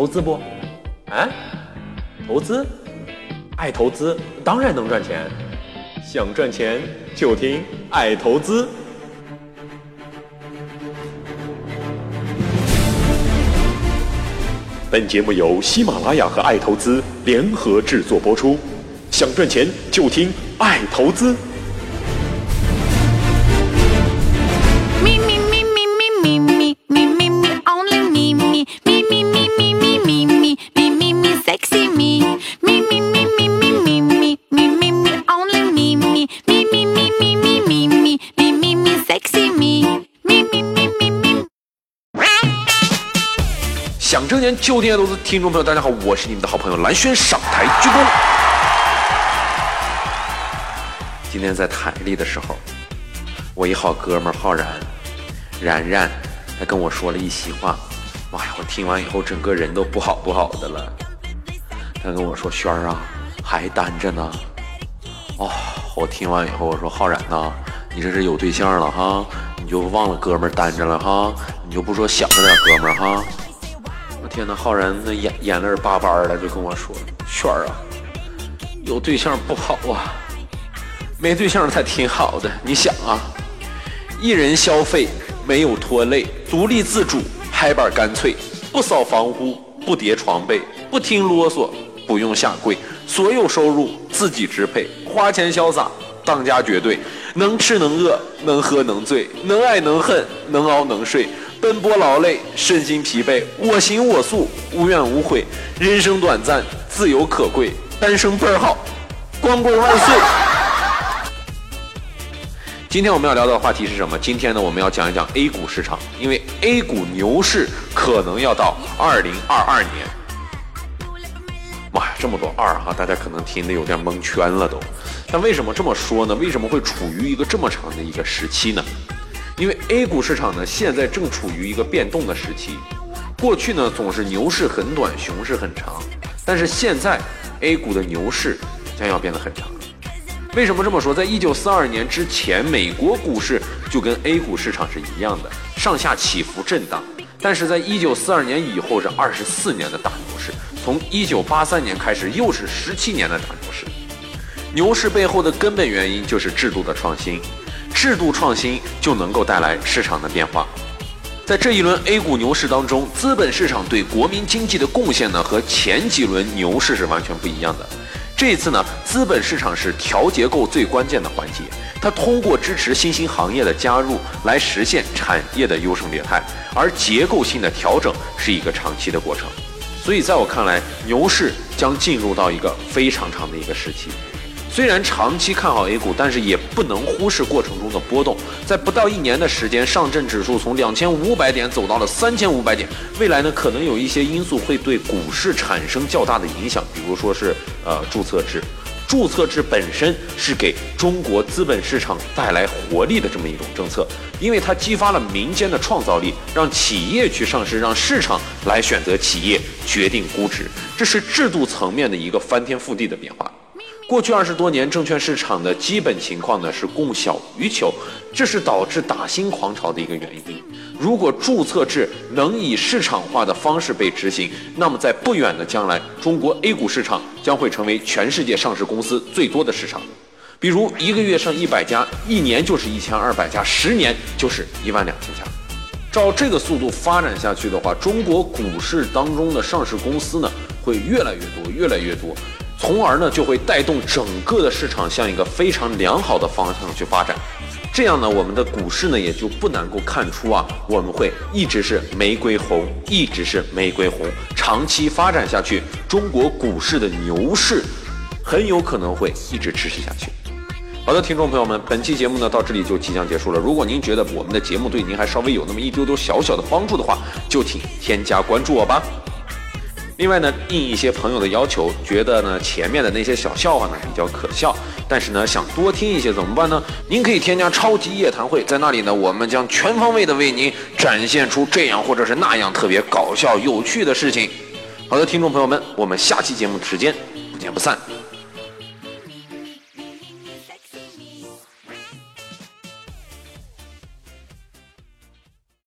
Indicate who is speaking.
Speaker 1: 投资不？啊？投资？爱投资当然能赚钱，想赚钱就听爱投资。本节目由喜马拉雅和爱投资联合制作播出，想赚钱就听爱投资。想挣钱就听爱投资，听众朋友大家好，我是你们的好朋友蓝轩，上台鞠躬。今天在台里的时候，我一好哥们浩然，然然，他跟我说了一席话，妈呀，我听完以后整个人都不好不好的了。他跟我说：“轩儿啊，还单着呢。”哦，我听完以后我说：“浩然呐，你这是有对象了哈，你就忘了哥们单着了哈，你就不说想着点哥们哈。”天呐，浩然那眼眼泪巴巴的就跟我说：“炫儿啊，有对象不好啊，没对象才挺好的。你想啊，一人消费没有拖累，独立自主，拍板干脆，不扫房屋，不叠床被，不听啰嗦，不用下跪，所有收入自己支配，花钱潇洒，当家绝对，能吃能饿，能喝能醉，能爱能恨，能熬能睡。”奔波劳累，身心疲惫，我行我素，无怨无悔。人生短暂，自由可贵，单身倍儿好，光棍万岁。今天我们要聊的话题是什么？今天呢，我们要讲一讲 A 股市场，因为 A 股牛市可能要到二零二二年。妈呀，这么多二哈，大家可能听得有点蒙圈了都。但为什么这么说呢？为什么会处于一个这么长的一个时期呢？因为 A 股市场呢，现在正处于一个变动的时期。过去呢，总是牛市很短，熊市很长，但是现在 A 股的牛市将要变得很长。为什么这么说？在一九四二年之前，美国股市就跟 A 股市场是一样的，上下起伏震荡。但是在一九四二年以后是二十四年的大牛市，从一九八三年开始又是十七年的大牛市。背后的根本原因就是制度的创新。制度创新就能够带来市场的变化。在这一轮 A 股牛市当中，资本市场对国民经济的贡献呢，和前几轮牛市是完全不一样的。这一次呢，资本市场是调结构最关键的环节，它通过支持新兴行业的加入来实现产业的优胜劣汰，而结构性的调整是一个长期的过程。所以，在我看来，牛市将进入到一个非常长的一个时期。虽然长期看好 A 股，但是也不能忽视过程中的波动。在不到一年的时间，上证指数从两千五百点走到了三千五百点。未来呢，可能有一些因素会对股市产生较大的影响，比如说是呃注册制。注册制本身是给中国资本市场带来活力的这么一种政策，因为它激发了民间的创造力，让企业去上市，让市场来选择企业，决定估值。这是制度层面的一个翻天覆地的变化。过去二十多年，证券市场的基本情况呢是供小于求，这是导致打新狂潮的一个原因。如果注册制能以市场化的方式被执行，那么在不远的将来，中国 A 股市场将会成为全世界上市公司最多的市场。比如一个月上一百家，一年就是一千二百家，十年就是一万两千家。照这个速度发展下去的话，中国股市当中的上市公司呢会越来越多，越来越多。从而呢，就会带动整个的市场向一个非常良好的方向去发展。这样呢，我们的股市呢也就不能够看出啊，我们会一直是玫瑰红，一直是玫瑰红，长期发展下去，中国股市的牛市很有可能会一直持续下去。好的，听众朋友们，本期节目呢到这里就即将结束了。如果您觉得我们的节目对您还稍微有那么一丢丢小小的帮助的话，就请添加关注我吧。另外呢，应一些朋友的要求，觉得呢前面的那些小笑话呢比较可笑，但是呢想多听一些怎么办呢？您可以添加超级夜谈会，在那里呢，我们将全方位的为您展现出这样或者是那样特别搞笑有趣的事情。好的，听众朋友们，我们下期节目时间不见不散。